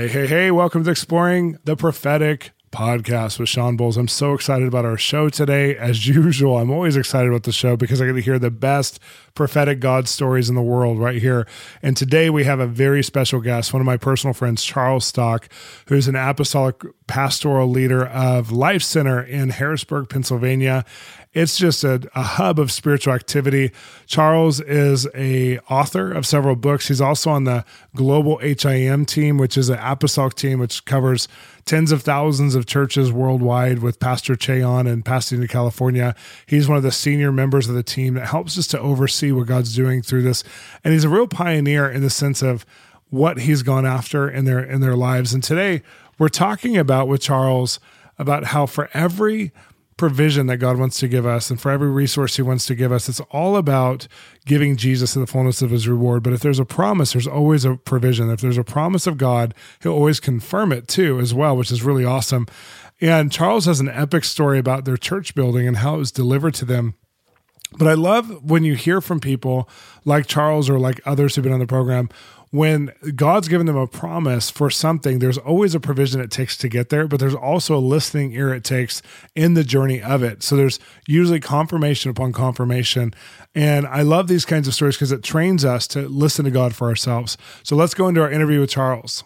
Hey, hey, hey, welcome to Exploring the Prophetic podcast with Shawn Bolz. I'm so excited about our show today. As usual, I'm always excited about the show because I get to hear the best prophetic God stories in the world right here. And today we have a very special guest, one of my personal friends, Charles Stock, who's an apostolic pastoral leader of Life Center in Harrisburg, Pennsylvania it's just a, a hub of spiritual activity. Charles is a author of several books. He's also on the global HIM team, which is an apostolic team which covers tens of thousands of churches worldwide with Pastor Ché Ahn and Pastor in Pasadena, California. He's one of the senior members of the team that helps us to oversee what God's doing through this. And he's a real pioneer in the sense of what he's gone after in their in their lives. And today we're talking about with Charles about how for every provision that God wants to give us and for every resource He wants to give us. It's all about giving Jesus in the fullness of His reward. But if there's a promise, there's always a provision. If there's a promise of God, He'll always confirm it too, as well, which is really awesome. And Charles has an epic story about their church building and how it was delivered to them. But I love when you hear from people like Charles or like others who've been on the program when God's given them a promise for something, there's always a provision it takes to get there, but there's also a listening ear it takes in the journey of it. So there's usually confirmation upon confirmation. And I love these kinds of stories because it trains us to listen to God for ourselves. So let's go into our interview with Charles.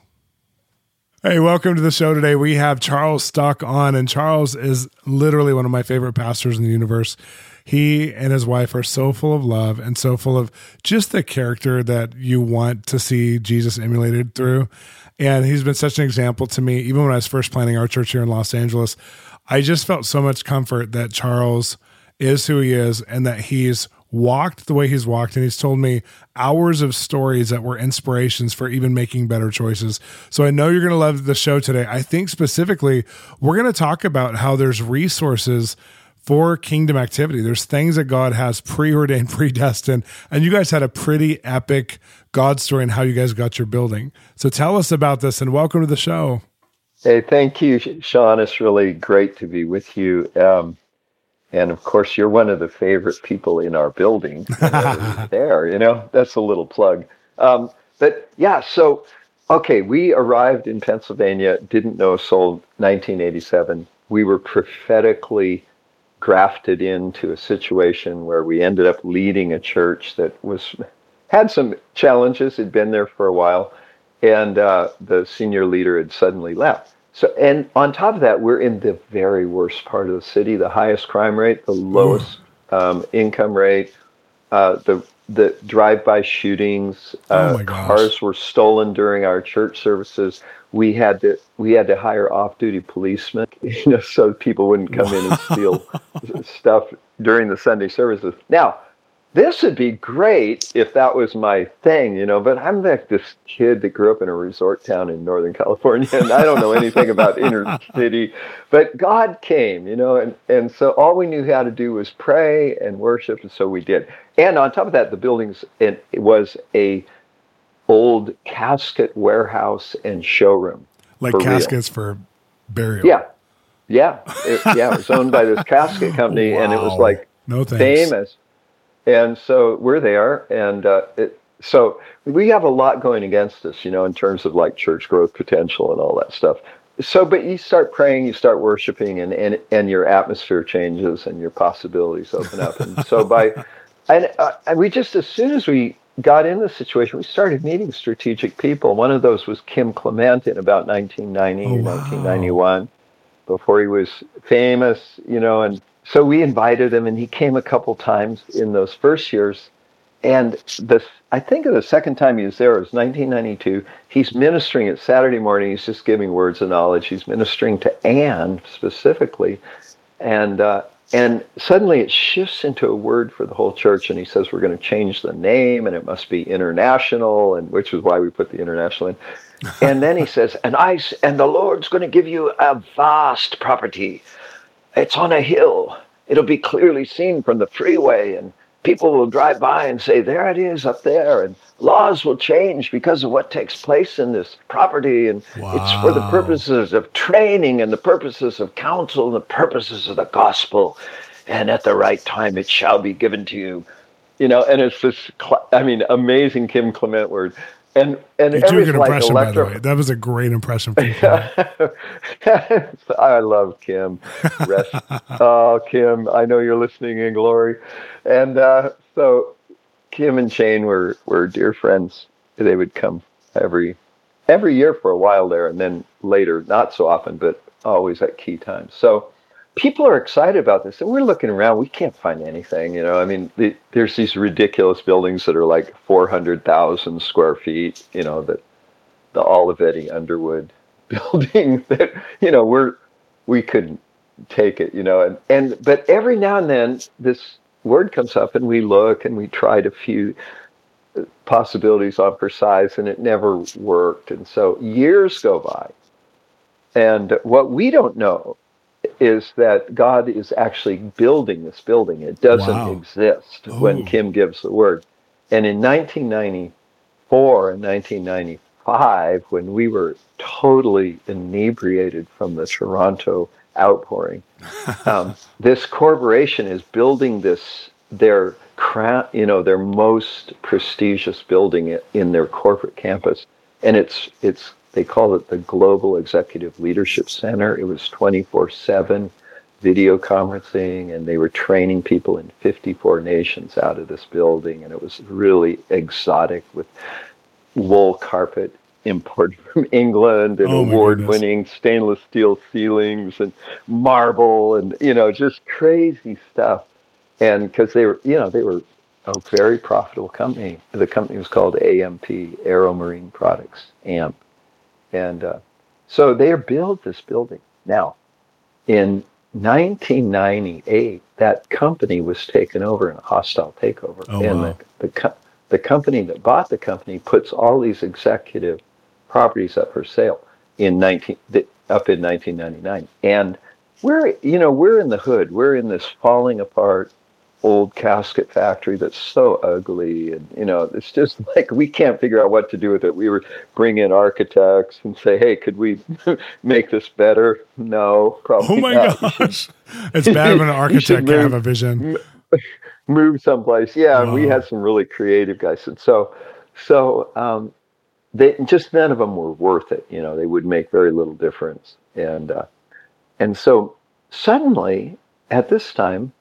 Hey, welcome to the show today. We have Charles Stock on, and Charles is literally one of my favorite pastors in the universe he and his wife are so full of love and so full of just the character that you want to see Jesus emulated through. And he's been such an example to me, even when I was first planning our church here in Los Angeles. I just felt so much comfort that Charles is who he is and that he's walked the way he's walked. And he's told me hours of stories that were inspirations for even making better choices. So I know you're going to love the show today. I think specifically, we're going to talk about how there's resources for kingdom activity. There's things that God has preordained, predestined, and you guys had a pretty epic God story and how you guys got your building. So tell us about this and welcome to the show. Hey, thank you, Shawn. It's really great to be with you. Um, and of course, you're one of the favorite people in our building. There, you know, that's a little plug. Um, but yeah, so okay, we arrived in Pennsylvania, didn't know a soul 1987. We were prophetically grafted into a situation where we ended up leading a church that was had some challenges. Had been there for a while, and uh, the senior leader had suddenly left. So, and on top of that, we're in the very worst part of the city, the highest crime rate, the lowest um, income rate, uh, the the drive-by shootings. Uh, oh cars were stolen during our church services we had to we had to hire off-duty policemen, you know, so people wouldn't come in and steal stuff during the Sunday services. Now, this would be great if that was my thing, you know, but I'm like this kid that grew up in a resort town in Northern California and I don't know anything about inner city, but God came, you know, and, and so all we knew how to do was pray and worship, and so we did. And on top of that, the buildings, it, it was a old casket warehouse and showroom. Like for caskets real. for burial. Yeah. Yeah. It, yeah. It was owned by this casket company wow. and it was like no thanks. famous. And so we're there. And uh, it, so we have a lot going against us, you know, in terms of like church growth potential and all that stuff. So, but you start praying, you start worshiping, and, and, and your atmosphere changes and your possibilities open up. And so by, and, uh, and we just, as soon as we got in the situation, we started meeting strategic people. One of those was Kim Clement in about 1990, oh, wow. 1991, before he was famous, you know. And so we invited him, and he came a couple times in those first years. And the, I think the second time he was there was 1992. He's ministering at Saturday morning. He's just giving words of knowledge. He's ministering to Anne specifically. And uh, And suddenly it shifts into a word for the whole church, and he says we're going to change the name, and it must be international, and which is why we put the international in. and then he says, and I and the Lord's going to give you a vast property. It's on a hill. It'll be clearly seen from the freeway, and people will drive by and say, There it is up there. And laws will change because of what takes place in this property. And wow. it's for the purposes of training and the purposes of counsel and the purposes of the gospel. And at the right time, it shall be given to you. You know, and it's this, I mean, amazing Kim Clement word. And and you do a good like impression, electro- by the way. That was a great impression. I love Kim. Oh, Kim, I know you're listening in glory. And uh, so Kim and Shane were were dear friends. They would come every every year for a while there, and then later, not so often, but always at key times. So people are excited about this. And we're looking around. We can't find anything you know? I mean the, there's these ridiculous buildings that are like 400000 square feet you know that the olivetti underwood building that you know we're we couldn't take it you know? And and but every now and then this word comes up and we look and we tried a few uh, possibilities on for size and it never worked. And so years go by and what we don't know is that God is actually building this building. It doesn't wow. exist Ooh. when Kim gives the word. And in 1994 and 1995, when we were totally inebriated from the Toronto outpouring, um, this corporation is building this their crown, you know, their most prestigious building in their corporate campus, and it's it's they called it the Global Executive Leadership Center. It was 24 7 video conferencing, and they were training people in 54 nations out of this building. And it was really exotic with wool carpet imported from England and oh award winning stainless steel ceilings and marble and, you know, just crazy stuff. And because they were, you know, they were a very profitable company. The company was called AMP, Aero Marine Products, AMP. And uh, so they built this building. Now, in 1998, that company was taken over in a hostile takeover. Oh, and wow. the, the, co- the company that bought the company puts all these executive properties up for sale in 19, up in 1999. And we're, you know, we're in the hood. We're in this falling apart old casket factory that's so ugly and you know it's just like we can't figure out what to do with it. We were bring in architects and say hey could we make this better? No probably oh my not. gosh. It's bad when an architect can have a vision. move someplace. Yeah and we had some really creative guys. And so so um, they just none of them were worth it you know they would make very little difference. And uh, and so suddenly at this time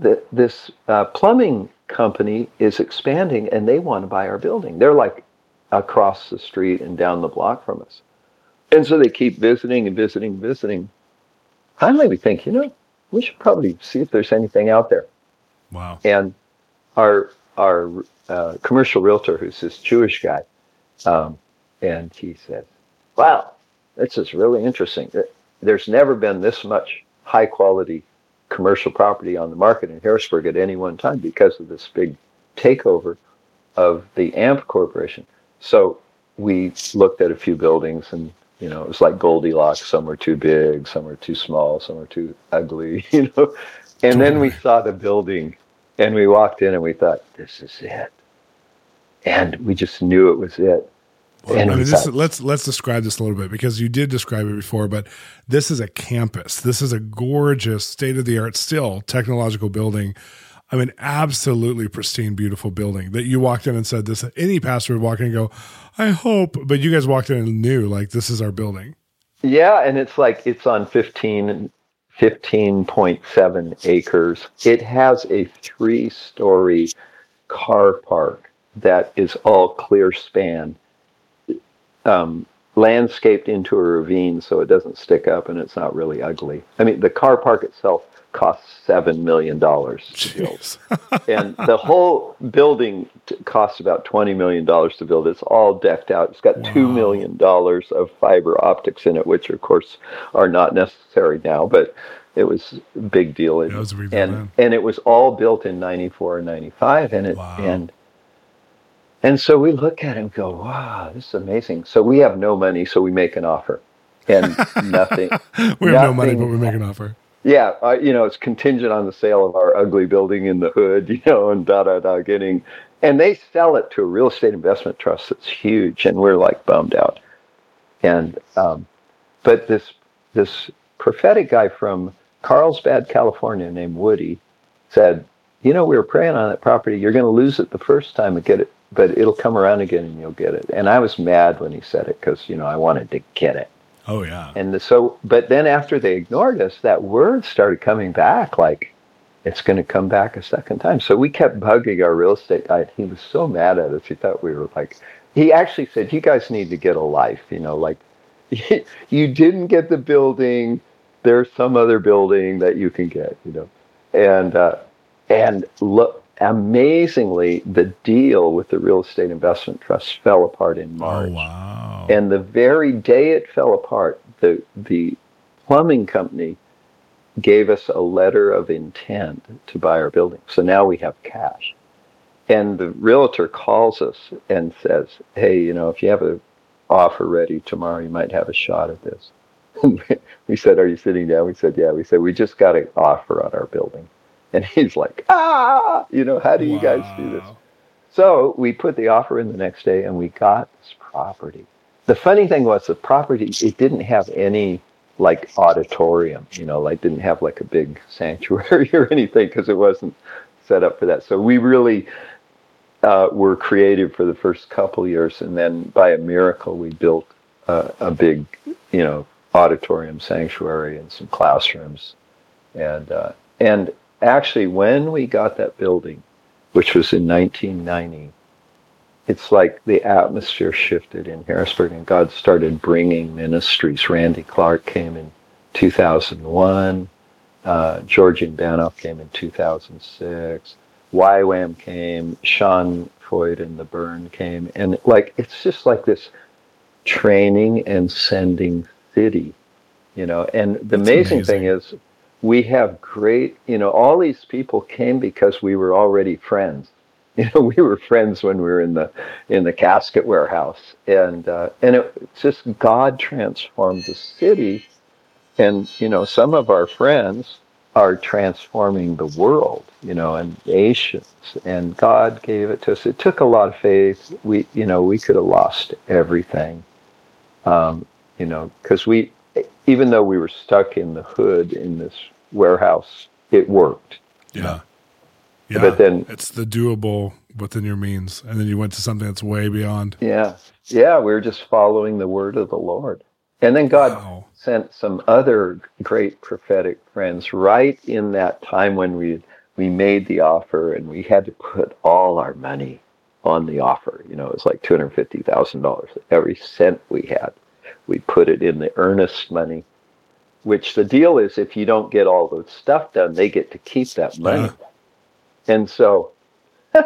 that this uh, plumbing company is expanding and they want to buy our building. They're like across the street and down the block from us. And so they keep visiting and visiting and visiting. Finally, we think, you know, we should probably see if there's anything out there. Wow. And our our uh, commercial realtor, who's this Jewish guy, um, and he said, "Wow, this is really interesting. There's never been this much high quality commercial property on the market in Harrisburg at any one time because of this big takeover of the AMP Corporation. So we looked at a few buildings and you know, it was like Goldilocks. Some were too big, some were too small, some were too ugly, you know. And then we saw the building and we walked in and we thought, this is it. And we just knew it was it. Well, I mean, this, let's let's describe this a little bit because you did describe it before, but this is a campus. This is a gorgeous, state of the art, still technological building. I mean, absolutely pristine, beautiful building that you walked in and said this. Any pastor would walk in and go, "I hope," but you guys walked in and knew like this is our building. Yeah, and it's like it's on 15 15.7 acres. It has a three story car park that is all clear span um, landscaped into a ravine so it doesn't stick up and it's not really ugly. I mean, the car park itself costs seven million dollars to build, and the whole building t- costs about twenty million dollars to build. It's all decked out. It's got wow. two million dollars of fiber optics in it, which of course are not necessary now, but It was a big deal. Yeah, it was a and and it was all built in '94 and '95, and it Wow. and and so we look at it and go, "Wow, this is amazing." So we have no money, so we make an offer, and nothing. we have no money, but we make an offer. Yeah, uh, you know, it's contingent on the sale of our ugly building in the hood, you know, and da da da getting, and they sell it to a real estate investment trust that's huge, and we're like bummed out. And um, but this this prophetic guy from Carlsbad, California, named Woody, said, you know, we were praying on that property. You're going to lose it the first time and get it, but it'll come around again and you'll get it. And I was mad when he said it because you know I wanted to get it. Oh yeah. And so, but then after they ignored us, that word started coming back like it's going to come back a second time. So we kept bugging our real estate guy. He was so mad at us. He thought we were like, he actually said, you guys need to get a life, you know, like you didn't get the building. There's some other building that you can get, you know, and, uh, and look, amazingly, the deal with the real estate investment trust fell apart in oh, March. Oh wow. And the very day it fell apart, the the plumbing company gave us a letter of intent to buy our building. So now we have cash. And the realtor calls us and says, "Hey, you know, if you have an offer ready tomorrow, you might have a shot at this." we said, "Are you sitting down?" We said, "Yeah." We said, "We just got an offer on our building." And he's like, "Ah, you know, how do you guys do this?" So we put the offer in the next day and we got this property. The funny thing was the property, it didn't have any like auditorium, you know, like didn't have like a big sanctuary or anything because it wasn't set up for that. So we really uh, were creative for the first couple years. And then by a miracle, we built uh, a big, you know, auditorium sanctuary and some classrooms. And, uh, and actually, when we got that building, which was in 1990, it's like the atmosphere shifted in Harrisburg and God started bringing ministries. Randy Clark came in 2001. Uh, Georgian Banov came in 2006. YWAM came. Sean Feucht and the Burn came. And like, it's just like this training and sending city, you know. And the amazing, amazing. thing is, we have great, you know, all these people came because we were already friends. You know, we were friends when we were in the in the casket warehouse, and uh, and it it's just God transformed the city, and you know, some of our friends are transforming the world, you know, and nations, and God gave it to us. It took a lot of faith. We, you know, we could have lost everything, um, you know, because we, even though we were stuck in the hood in this warehouse, it worked. Yeah. Yeah. But then- it's the doable within your means. And then you went to something that's way beyond. Yeah. Yeah, we were just following the word of the Lord. And then God Wow. sent some other great prophetic friends right in that time when we we made the offer and we had to put all our money on the offer. You know, it was like two hundred fifty thousand dollars. Every cent we had, we put it in the earnest money. Which the deal is, if you don't get all the stuff done, they get to keep that money. And so,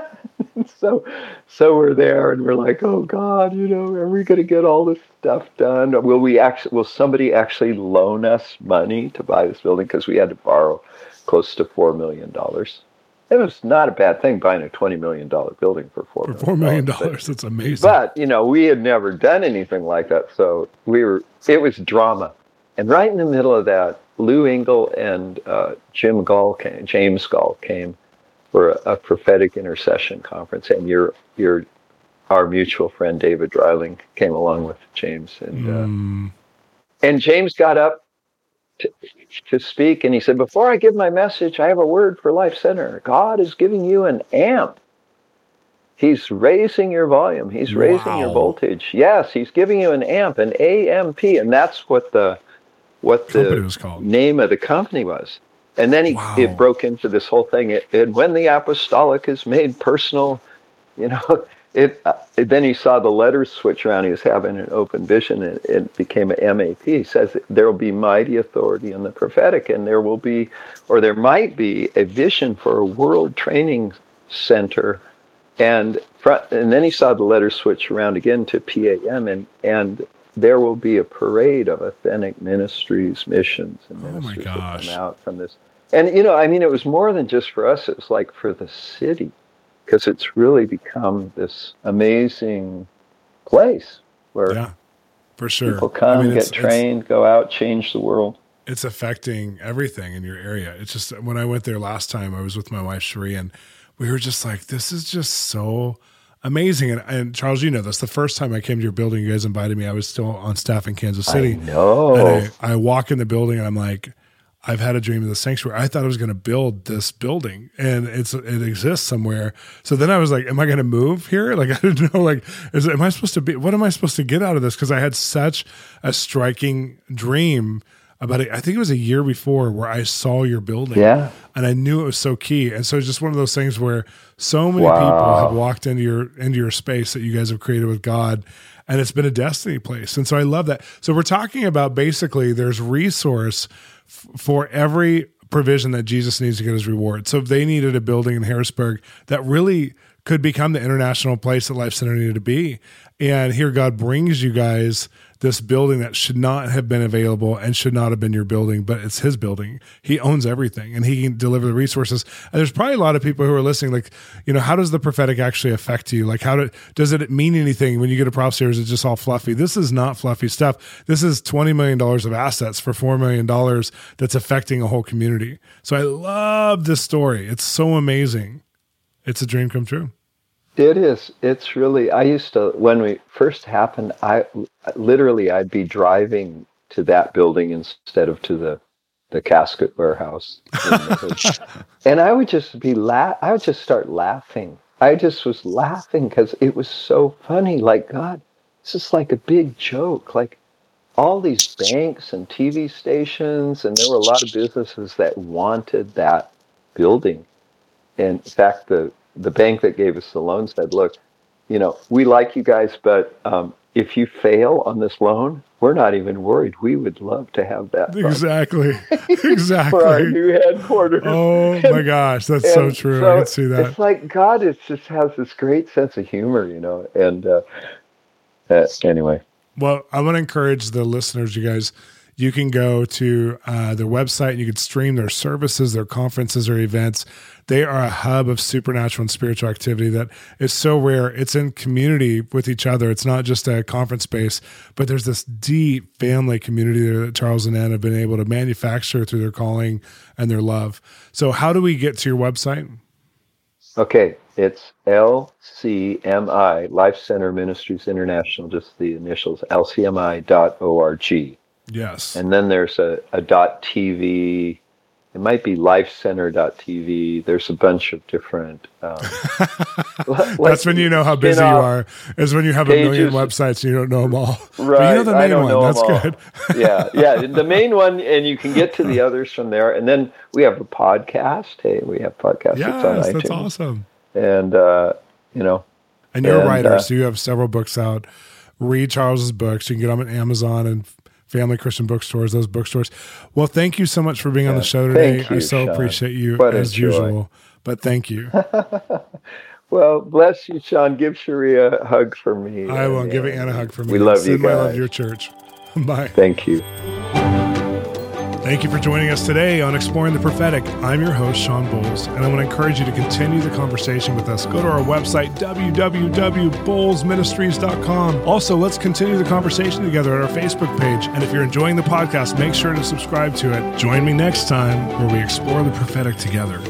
so, so we're there, and we're like, oh God, you know, are we going to get all this stuff done? Will we actually? Will somebody actually loan us money to buy this building? Because we had to borrow close to four million dollars. It was not a bad thing buying a twenty million dollar building for four For $4 million. but- That's amazing. but you know, we had never done anything like that, so we were. It was drama, and right in the middle of that, Lou Engle and uh, Jim Goll came, James Goll came for a, a prophetic intercession conference, and your your our mutual friend David Dryling came along with James, and uh, Mm, and James got up to, to speak, and he said, "Before I give my message, I have a word for Life Center. God is giving you an amp. He's raising your volume. He's raising your voltage. Yes, he's giving you an amp, an AMP, and that's what the what the name of the company was. And then he Wow. it broke into this whole thing. It, and when the apostolic is made personal, you know, it. Uh, then he saw the letters switch around. He was having an open vision, and it became a MAP. He says there will be mighty authority in the prophetic, and there will be, or there might be, a vision for a world training center. And fr- and then he saw the letters switch around again to PAM, and and there will be a parade of authentic ministries, missions, and Oh my ministries that come out from this. And you know, I mean, it was more than just for us; it was like for the city, because it's really become this amazing place where Yeah, for sure. people come, I mean, get trained, go out, change the world. it's affecting everything in your area. It's just when I went there last time, I was with my wife Cherie, and we were just like, "This is just so amazing." And, and Charles, you know this. The first time I came to your building, you guys invited me. I was still on staff in Kansas City. And I, I walk in the building, and I'm like, "I've had a dream of the sanctuary. I thought I was going to build this building, and it's it exists somewhere." So then I was like, "Am I going to move here? Like I didn't know. Like, is am I supposed to be? What am I supposed to get out of this? Because I had such a striking dream." About it, I think it was a year before where I saw your building yeah. and I knew it was so key. And so it's just one of those things where so many Wow. people have walked into your into your space that you guys have created with God, and it's been a destiny place. And so I love that. So we're talking about basically there's resource for every provision that Jesus needs to get his reward. So if they needed a building in Harrisburg that really could become the international place that Life Center needed to be, and here God brings you guys this building that should not have been available and should not have been your building, but it's his building. He owns everything and he can deliver the resources. And there's probably a lot of people who are listening, like, you know, how does the prophetic actually affect you? Like, how do, does it mean anything when you get a prophecy or is it just all fluffy? This is not fluffy stuff. This is $20 million of assets for $4 million that's affecting a whole community. So I love this story. It's so amazing. It's a dream come true. It is. It's really. I used to when we first happened. I literally I'd be driving to that building instead of to the the casket warehouse, the and I would just be la- I would just start laughing. I just was laughing because it was so funny. Like God, this is like a big joke. Like all these banks and TV stations, and there were a lot of businesses that wanted that building. And in fact, the the bank that gave us the loan said, "Look, you know, we like you guys, but um, if you fail on this loan, we're not even worried. We would love to have that fund Exactly. for our exactly. new headquarters." Oh my gosh, that's so true. so I can see that. It's like God is just has this great sense of humor, you know. And uh, uh, anyway, Well, I want to encourage the listeners, you guys. You can go to uh, their website and you can stream their services, their conferences, or events. They are a hub of supernatural and spiritual activity that is so rare. It's in community with each other. It's not just a conference space, but there's this deep family community there that Charles and Ann have been able to manufacture through their calling and their love. So, how do we get to your website? okay, it's LCMI Life Center Ministries International, just the initials LCMI.org. Yes. And then there's a, a dot TV. It might be lifecenter.tv. There's a bunch of different. Um, like That's when you know how busy you are. Is when you have a million websites and you don't know them all. Right. But you know the main one. That's good. yeah, yeah. The main one, and you can get to the others from there. And then we have a podcast. Hey, we have podcasts. on Yes, iTunes. that's awesome. And uh, you know, And you're a writer, uh, so you have several books out. Read Charles's books. You can get them at Amazon and Family Christian bookstores, those bookstores. Well, thank you so much for being on the show today. Thank I so Shawn. appreciate you What as usual. But thank you. well, bless you, Shawn. Give Cherie a hug for me. I will And, give uh, Anna a hug for me. We love you Send my love your church. Bye. Thank you. Thank you for joining us today on Exploring the Prophetic. I'm your host, Shawn Bolz, and I want to encourage you to continue the conversation with us. Go to our website, www.bolzministries.com. Also, let's continue the conversation together at our Facebook page. And if you're enjoying the podcast, make sure to subscribe to it. Join me next time where we explore the prophetic together.